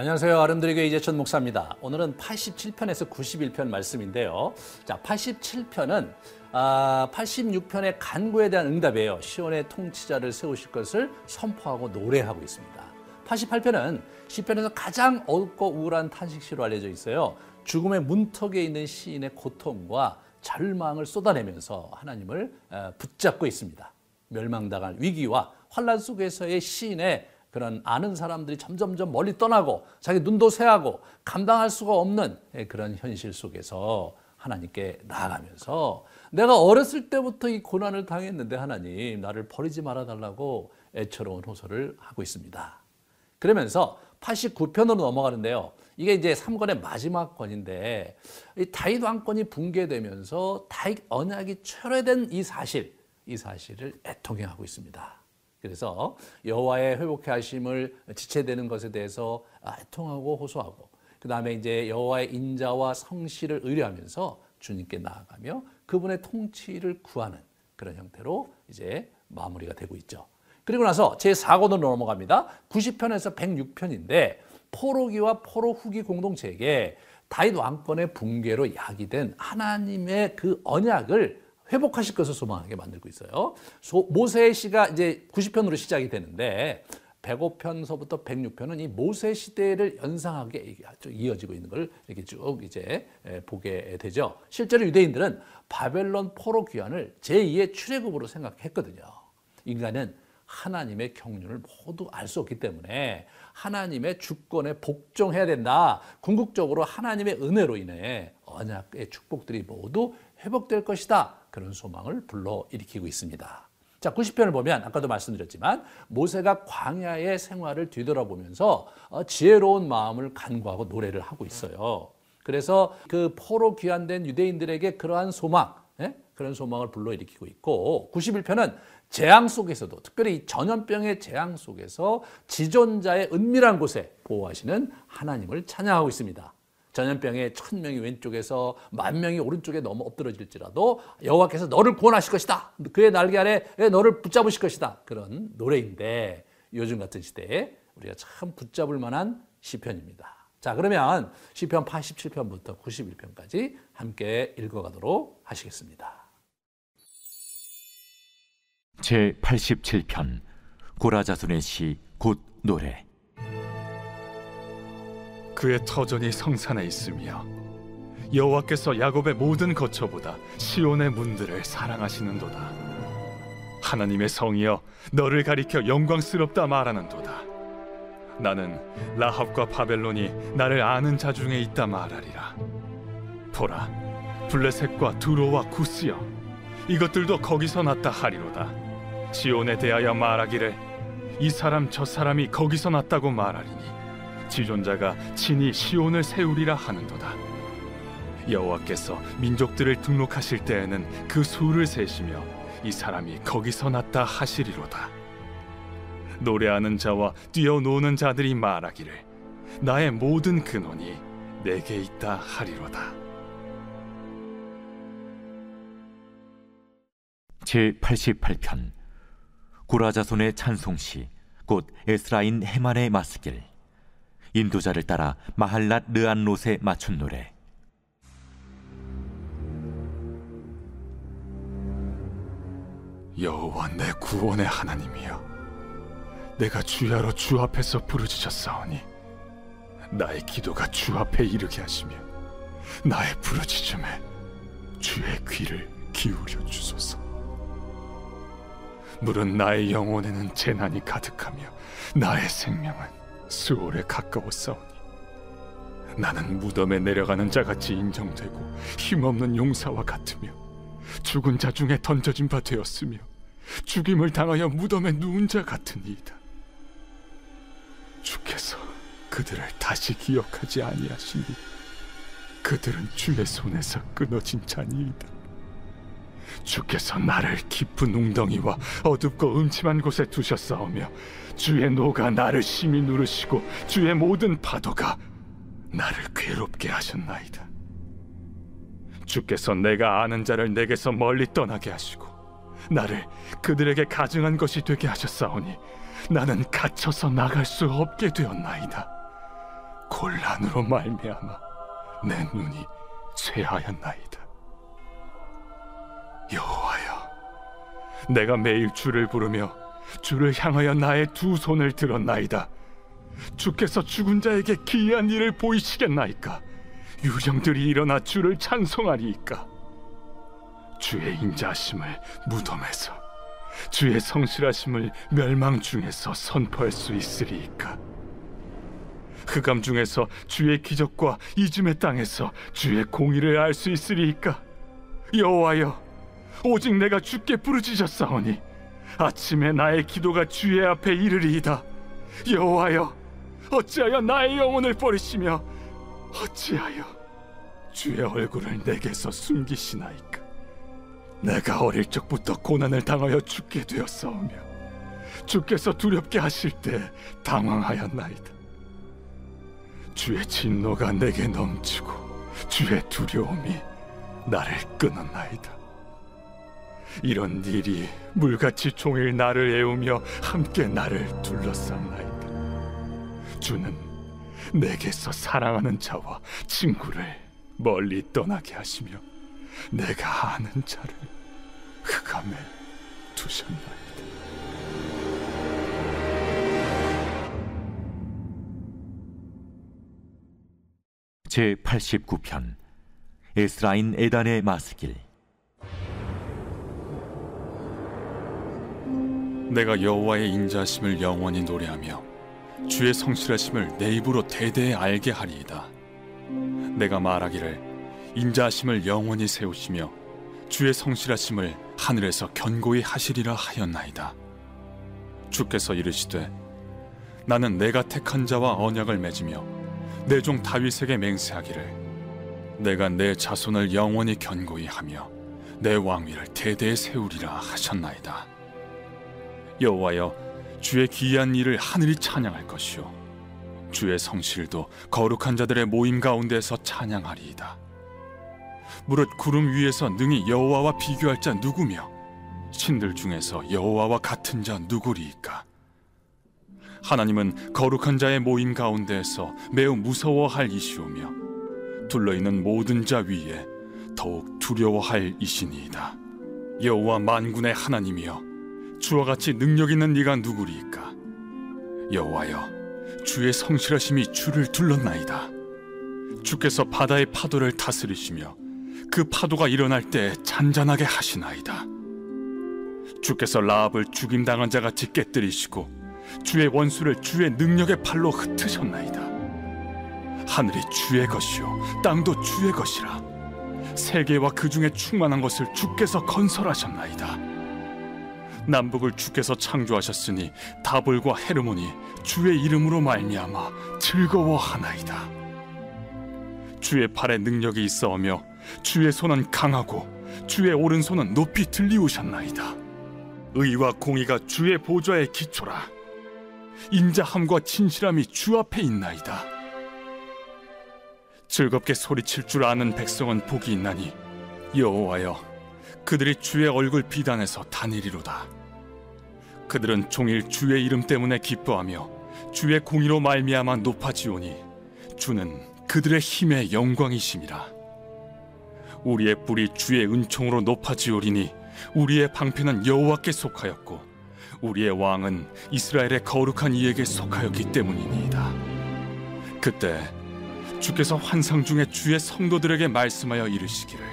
안녕하세요. 아름드리교 이재천 목사입니다. 오늘은 87편에서 91편 말씀인데요. 자, 87편은 아, 86편의 간구에 대한 응답이에요. 시온의 통치자를 세우실 것을 선포하고 노래하고 있습니다. 88편은 시편에서 가장 어둡고 우울한 탄식시로 알려져 있어요. 죽음의 문턱에 있는 시인의 고통과 절망을 쏟아내면서 하나님을 어, 붙잡고 있습니다. 멸망당할 위기와 환란 속에서의 시인의 그런 아는 사람들이 점점점 멀리 떠나고 자기 눈도 새하고 감당할 수가 없는 그런 현실 속에서 하나님께 나아가면서 내가 어렸을 때부터 이 고난을 당했는데 하나님 나를 버리지 말아 달라고 애처로운 호소를 하고 있습니다. 그러면서 89편으로 넘어가는데요. 이게 이제 3권의 마지막 권인데 다윗 왕권이 붕괴되면서 다윗 언약이 철회된 이 사실, 이 사실을 애통해 하고 있습니다. 그래서 여호와의 회복해 하심을 지체되는 것에 대해서 애통하고 호소하고 그 다음에 이제 여호와의 인자와 성실을 의뢰하면서 주님께 나아가며 그분의 통치를 구하는 그런 형태로 이제 마무리가 되고 있죠. 그리고 나서 제 4권으로 넘어갑니다. 90편에서 106편인데 포로기와 포로 후기 공동체에게 다윗 왕권의 붕괴로 야기된 하나님의 그 언약을 회복하실 것을 소망하게 만들고 있어요. 모세의 시가 이제 90편으로 시작이 되는데 105편서부터 106편은 이 모세 시대를 연상하게 이어지고 있는 걸 이렇게 쭉 이제 보게 되죠. 실제로 유대인들은 바벨론 포로 귀환을 제2의 출애굽으로 생각했거든요. 인간은 하나님의 경륜을 모두 알 수 없기 때문에 하나님의 주권에 복종해야 된다. 궁극적으로 하나님의 은혜로 인해 언약의 축복들이 모두 회복될 것이다. 그런 소망을 불러일으키고 있습니다. 자, 90편을 보면 아까도 말씀드렸지만 모세가 광야의 생활을 뒤돌아보면서 어, 지혜로운 마음을 간구하고 노래를 하고 있어요. 그래서 그 포로 귀환된 유대인들에게 그러한 소망, 예? 그런 소망을 불러일으키고 있고 91편은 재앙 속에서도 특별히 전염병의 재앙 속에서 지존자의 은밀한 곳에 보호하시는 하나님을 찬양하고 있습니다. 전염병에 천 명이 왼쪽에서 만 명이 오른쪽에 넘어 엎드러질지라도 여호와께서 너를 구원하실 것이다. 그의 날개 아래 너를 붙잡으실 것이다. 그런 노래인데 요즘 같은 시대에 우리가 참 붙잡을 만한 시편입니다. 자, 그러면 시편 87편부터 91편까지 함께 읽어가도록 하시겠습니다. 제 87편 고라자손의 시 곧 노래 그의 터전이 성산에 있으며 여호와께서 야곱의 모든 거처보다 시온의 문들을 사랑하시는도다. 하나님의 성이여 너를 가리켜 영광스럽다 말하는도다. 나는 라합과 바벨론이 나를 아는 자 중에 있다 말하리라. 보라, 블레셋과 두로와 구스여 이것들도 거기서 났다 하리로다. 시온에 대하여 말하기를 이 사람 저 사람이 거기서 났다고 말하리니 지존자가 친히 시온을 세우리라 하는도다. 여호와께서 민족들을 등록하실 때에는 그 수를 세시며 이 사람이 거기서 났다 하시리로다. 노래하는 자와 뛰어노는 자들이 말하기를 나의 모든 근원이 내게 있다 하리로다. 제 88편 고라자손의 찬송시 곧 에스라인 헤만의 마스길 인도자를 따라 마할랏 르안롯에 맞춘 노래. 여호와 내 구원의 하나님이여 내가 주야로 주 앞에서 부르짖었사오니 나의 기도가 주 앞에 이르게 하시며 나의 부르짖음에 주의 귀를 기울여 주소서. 물은 나의 영혼에는 재난이 가득하며 나의 생명은 수월에 가까웠사오니 나는 무덤에 내려가는 자같이 인정되고 힘없는 용사와 같으며 죽은 자 중에 던져진 바 되었으며 죽임을 당하여 무덤에 누운 자 같으니이다. 주께서 그들을 다시 기억하지 아니하시니 그들은 주의 손에서 끊어진 자니이다 주께서 나를 깊은 웅덩이와 어둡고 음침한 곳에 두셨사오며 주의 노가 나를 심히 누르시고 주의 모든 파도가 나를 괴롭게 하셨나이다. 주께서 내가 아는 자를 내게서 멀리 떠나게 하시고 나를 그들에게 가증한 것이 되게 하셨사오니 나는 갇혀서 나갈 수 없게 되었나이다. 곤란으로 말미암아 내 눈이 쇠하였나이다. 여호와여, 내가 매일 주를 부르며 주를 향하여 나의 두 손을 들었나이다. 주께서 죽은 자에게 기이한 일을 보이시겠나이까? 유령들이 일어나 주를 찬송하리이까? 주의 인자하심을 무덤에서 주의 성실하심을 멸망 중에서 선포할 수 있으리이까? 흑암 중에서 주의 기적과 이즘의 땅에서 주의 공의를 알 수 있으리이까? 여호와여, 오직 내가 주께 부르짖었사오니 아침에 나의 기도가 주의 앞에 이르리이다. 여호와여, 어찌하여 나의 영혼을 버리시며 어찌하여 주의 얼굴을 내게서 숨기시나이까? 내가 어릴 적부터 고난을 당하여 죽게 되었사오며 주께서 두렵게 하실 때 당황하였나이다. 주의 진노가 내게 넘치고 주의 두려움이 나를 끊었나이다. 이런 일이 물같이 종일 나를 애우며 함께 나를 둘러쌌나이다. 주는 내게서 사랑하는 자와 친구를 멀리 떠나게 하시며 내가 아는 자를 흑암에 두셨나이다. 제 89편 에스라인 에단의 마스길 내가 여호와의 인자심을 영원히 노래하며 주의 성실하심을 내 입으로 대대에 알게 하리이다. 내가 말하기를 인자하심을 영원히 세우시며 주의 성실하심을 하늘에서 견고히 하시리라 하였나이다. 주께서 이르시되 나는 내가 택한 자와 언약을 맺으며 내 종 다윗에게 맹세하기를 내가 내 자손을 영원히 견고히 하며 내 왕위를 대대에 세우리라 하셨나이다. 여호와여 주의 기이한 일을 하늘이 찬양할 것이요 주의 성실도 거룩한 자들의 모임 가운데서 찬양하리이다. 무릇 구름 위에서 능히 여호와와 비교할 자 누구며 신들 중에서 여호와와 같은 자 누구리이까? 하나님은 거룩한 자의 모임 가운데에서 매우 무서워할 이시오며 둘러 있는 모든 자 위에 더욱 두려워할 이시니이다. 여호와 만군의 하나님이여 주와 같이 능력 있는 네가 누구리이까? 여호와여, 주의 성실하심이 주를 둘렀나이다. 주께서 바다의 파도를 다스리시며 그 파도가 일어날 때 잔잔하게 하시나이다. 주께서 라합을 죽임 당한 자 같이 깨뜨리시고 주의 원수를 주의 능력의 팔로 흩으셨나이다. 하늘이 주의 것이요 땅도 주의 것이라. 세계와 그 중에 충만한 것을 주께서 건설하셨나이다. 남북을 주께서 창조하셨으니 다볼과 헤르몬이 주의 이름으로 말미암아 즐거워하나이다. 주의 팔에 능력이 있어오며 주의 손은 강하고 주의 오른손은 높이 들리우셨나이다. 의와 공의가 주의 보좌의 기초라. 인자함과 진실함이 주 앞에 있나이다. 즐겁게 소리칠 줄 아는 백성은 복이 있나니 여호와여 그들이 주의 얼굴 비단에서 다니리로다. 그들은 종일 주의 이름 때문에 기뻐하며 주의 공의로 말미암아 높아지오니 주는 그들의 힘의 영광이심이라. 우리의 뿔이 주의 은총으로 높아지오리니 우리의 방패는 여호와께 속하였고 우리의 왕은 이스라엘의 거룩한 이에게 속하였기 때문이니이다. 그때 주께서 환상 중에 주의 성도들에게 말씀하여 이르시기를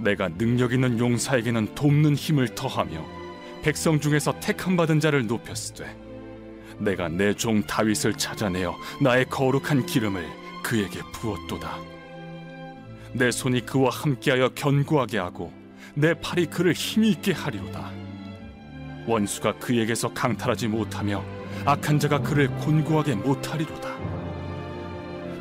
내가 능력 있는 용사에게는 돕는 힘을 더하며 백성 중에서 택함 받은 자를 높였으되 내가 내 종 다윗을 찾아내어 나의 거룩한 기름을 그에게 부었도다. 내 손이 그와 함께하여 견고하게 하고 내 팔이 그를 힘이 있게 하리로다. 원수가 그에게서 강탈하지 못하며 악한 자가 그를 곤고하게 못하리로다.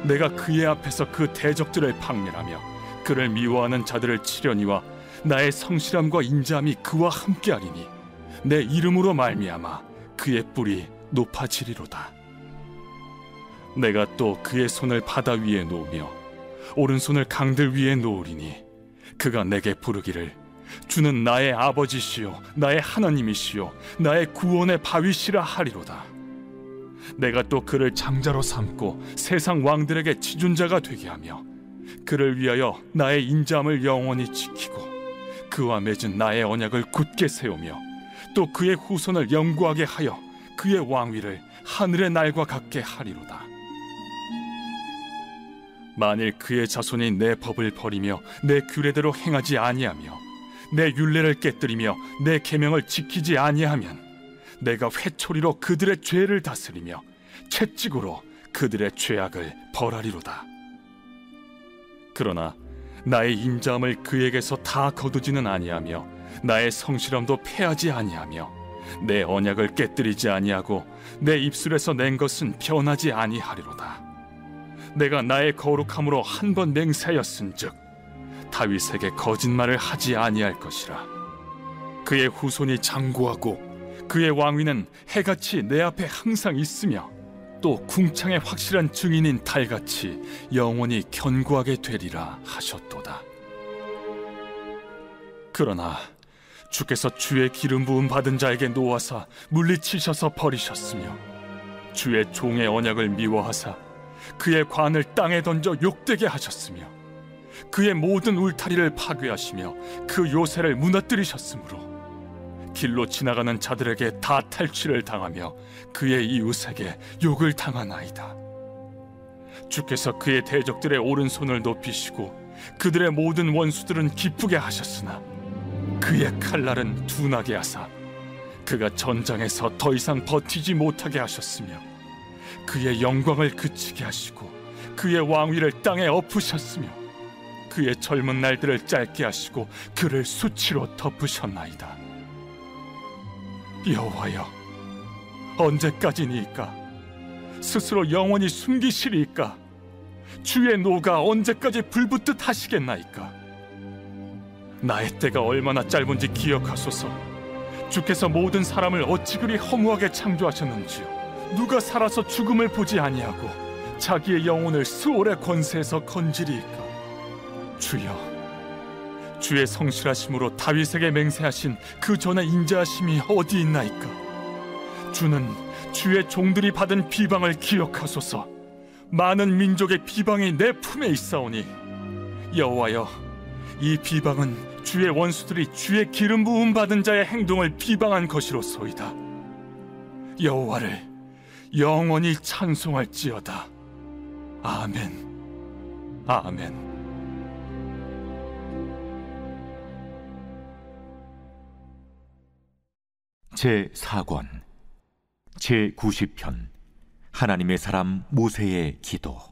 내가 그의 앞에서 그 대적들을 박멸하며 그를 미워하는 자들을 치려니와 나의 성실함과 인자함이 그와 함께하리니 내 이름으로 말미암아 그의 뿔이 높아지리로다. 내가 또 그의 손을 바다 위에 놓으며 오른손을 강들 위에 놓으리니 그가 내게 부르기를 주는 나의 아버지시요 나의 하나님이시요 나의 구원의 바위시라 하리로다. 내가 또 그를 장자로 삼고 세상 왕들에게 지존자가 되게 하며 그를 위하여 나의 인자함을 영원히 지키고 그와 맺은 나의 언약을 굳게 세우며 또 그의 후손을 영구하게 하여 그의 왕위를 하늘의 날과 같게 하리로다. 만일 그의 자손이 내 법을 버리며 내 규례대로 행하지 아니하며 내 율례를 깨뜨리며 내 계명을 지키지 아니하면 내가 회초리로 그들의 죄를 다스리며 채찍으로 그들의 죄악을 벌하리로다. 그러나 나의 인자함을 그에게서 다 거두지는 아니하며 나의 성실함도 패하지 아니하며 내 언약을 깨뜨리지 아니하고 내 입술에서 낸 것은 변하지 아니하리로다. 내가 나의 거룩함으로 한 번 맹세하였은즉 다윗에게 거짓말을 하지 아니할 것이라. 그의 후손이 장구하고 그의 왕위는 해같이 내 앞에 항상 있으며 또 궁창의 확실한 증인인 달같이 영원히 견고하게 되리라 하셨도다. 그러나 주께서 주의 기름 부음 받은 자에게 놓아사 물리치셔서 버리셨으며 주의 종의 언약을 미워하사 그의 관을 땅에 던져 욕되게 하셨으며 그의 모든 울타리를 파괴하시며 그 요새를 무너뜨리셨으므로 길로 지나가는 자들에게 다 탈취를 당하며 그의 이웃에게 욕을 당하나이다. 주께서 그의 대적들의 오른손을 높이시고 그들의 모든 원수들은 기쁘게 하셨으나 그의 칼날은 둔하게 하사 그가 전장에서 더 이상 버티지 못하게 하셨으며 그의 영광을 그치게 하시고 그의 왕위를 땅에 엎으셨으며 그의 젊은 날들을 짧게 하시고 그를 수치로 덮으셨나이다. 여호와여 언제까지니까? 스스로 영원히 숨기시리까? 주의 노가 언제까지 불붙듯 하시겠나이까 나의 때가 얼마나 짧은지 기억하소서 주께서 모든 사람을 어찌 그리 허무하게 창조하셨는지요 누가 살아서 죽음을 보지 아니하고 자기의 영혼을 수월의 권세에서 건지리이까 주여 주의 성실하심으로 다윗에게 맹세하신 그 전의 인자하심이 어디 있나이까? 주는 주의 종들이 받은 비방을 기억하소서. 많은 민족의 비방이 내 품에 있사오니 여호와여, 이 비방은 주의 원수들이 주의 기름 부음 받은 자의 행동을 비방한 것이로소이다. 여호와를 영원히 찬송할지어다. 아멘. 아멘. 제 4권 제 90편 하나님의 사람 모세의 기도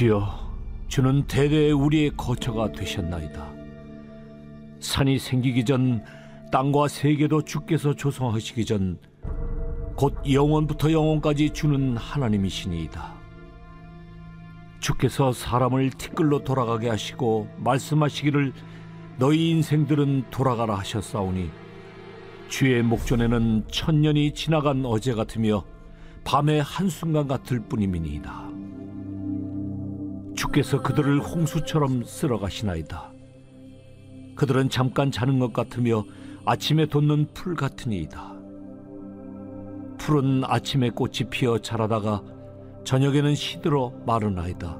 주여 주는 대대 우리의 거처가 되셨나이다 산이 생기기 전 땅과 세계도 주께서 조성하시기 전 곧 영원부터 영원까지 주는 하나님이시니이다 주께서 사람을 티끌로 돌아가게 하시고 말씀하시기를 너희 인생들은 돌아가라 하셨사오니 주의 목전에는 천년이 지나간 어제 같으며 밤의 한순간 같을 뿐이니이다. 주께서 그들을 홍수처럼 쓸어 가시나이다. 그들은 잠깐 자는 것 같으며 아침에 돋는 풀 같으니이다. 풀은 아침에 꽃이 피어 자라다가 저녁에는 시들어 마르나이다.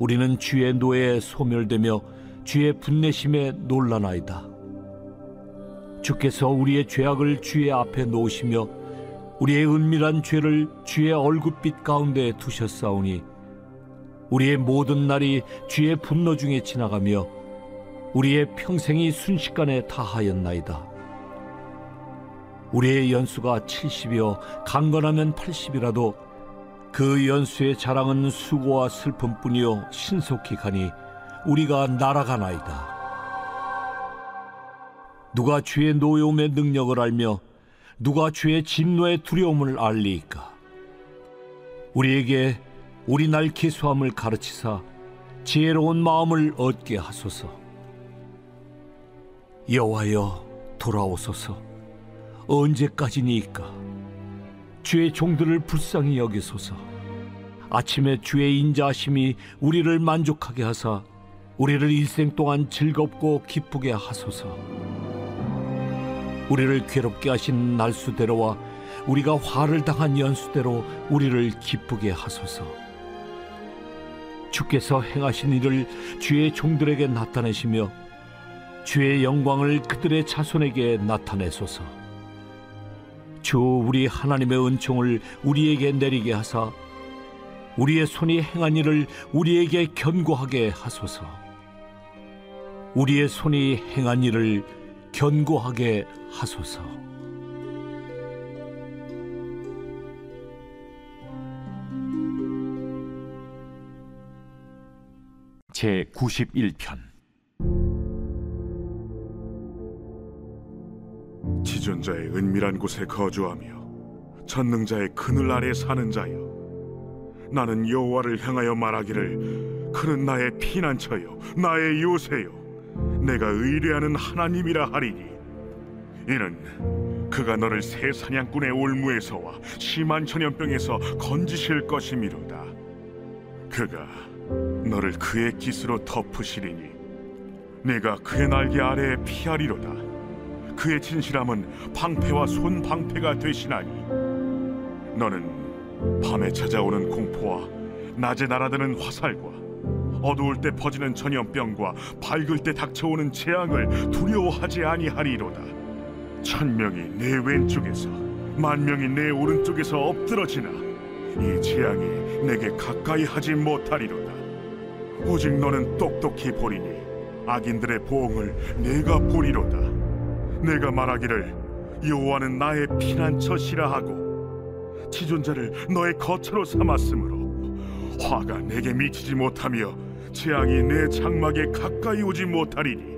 우리는 주의 노에 소멸되며 주의 분내심에 놀라나이다. 주께서 우리의 죄악을 주의 앞에 놓으시며 우리의 은밀한 죄를 주의 얼굴빛 가운데 두셨사오니 우리의 모든 날이 주의 분노 중에 지나가며 우리의 평생이 순식간에 다하였나이다. 우리의 연수가 70이요 강건하면 80이라도 그 연수의 자랑은 수고와 슬픔뿐이요 신속히 가니 우리가 날아가나이다. 누가 주의 노여움의 능력을 알며 누가 주의 진노의 두려움을 알리이까? 우리에게 우리 날 기수함을 가르치사 지혜로운 마음을 얻게 하소서. 여호와여 돌아오소서. 언제까지니까? 주의 종들을 불쌍히 여기소서. 아침에 주의 인자하심이 우리를 만족하게 하사 우리를 일생 동안 즐겁고 기쁘게 하소서. 우리를 괴롭게 하신 날수대로와 우리가 화를 당한 연수대로 우리를 기쁘게 하소서. 주께서 행하신 일을 주의 종들에게 나타내시며 주의 영광을 그들의 자손에게 나타내소서. 주 우리 하나님의 은총을 우리에게 내리게 하사 우리의 손이 행한 일을 우리에게 견고하게 하소서. 우리의 손이 행한 일을 견고하게 하소서. 제 91편. 지존자의 은밀한 곳에 거주하며 전능자의 그늘 아래 사는 자여 나는 여호와를 향하여 말하기를 그는 나의 피난처요 나의 요새요 내가 의뢰하는 하나님이라 하리니. 이는 그가 너를 새 사냥꾼의 올무에서와 심한 전염병에서 건지실 것이미로다 그가 너를 그의 깃으로 덮으시리니 내가 그의 날개 아래에 피하리로다. 그의 진실함은 방패와 손 방패가 되시나니 너는 밤에 찾아오는 공포와 낮에 날아드는 화살과 어두울 때 퍼지는 전염병과 밝을 때 닥쳐오는 재앙을 두려워하지 아니하리로다. 천명이 내 왼쪽에서 만명이 내 오른쪽에서 엎드러지나 이 재앙이 내게 가까이 하지 못하리로다. 오직 너는 똑똑히 보리니 악인들의 보응을 내가 보리로다. 내가 말하기를 여호와는 나의 피난처시라 하고 지존자를 너의 거처로 삼았으므로 화가 내게 미치지 못하며 재앙이 내 장막에 가까이 오지 못하리니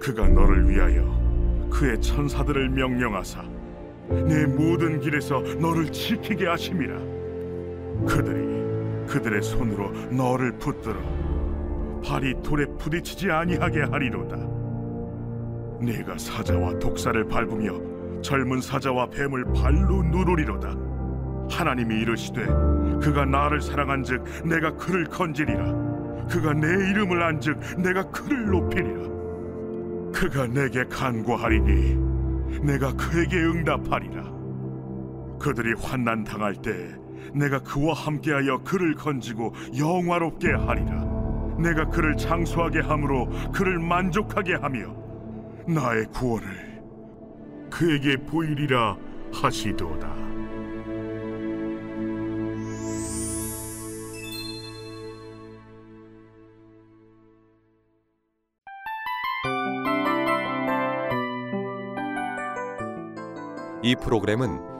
그가 너를 위하여 그의 천사들을 명령하사 내 모든 길에서 너를 지키게 하심이라 그들이 그들의 손으로 너를 붙들어 발이 돌에 부딪히지 아니하게 하리로다. 네가 사자와 독사를 밟으며 젊은 사자와 뱀을 발로 누르리로다. 하나님이 이르시되 그가 나를 사랑한즉 내가 그를 건지리라. 그가 내 이름을 안즉 내가 그를 높이리라. 그가 내게 간구하리니 내가 그에게 응답하리라. 그들이 환난 당할 때 내가 그와 함께하여 그를 건지고 영화롭게 하리라. 내가 그를 장수하게 함으로 그를 만족하게 하며 나의 구원을 그에게 보이리라 하시도다. 이 프로그램은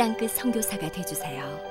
땅끝 선교사가 되주세요.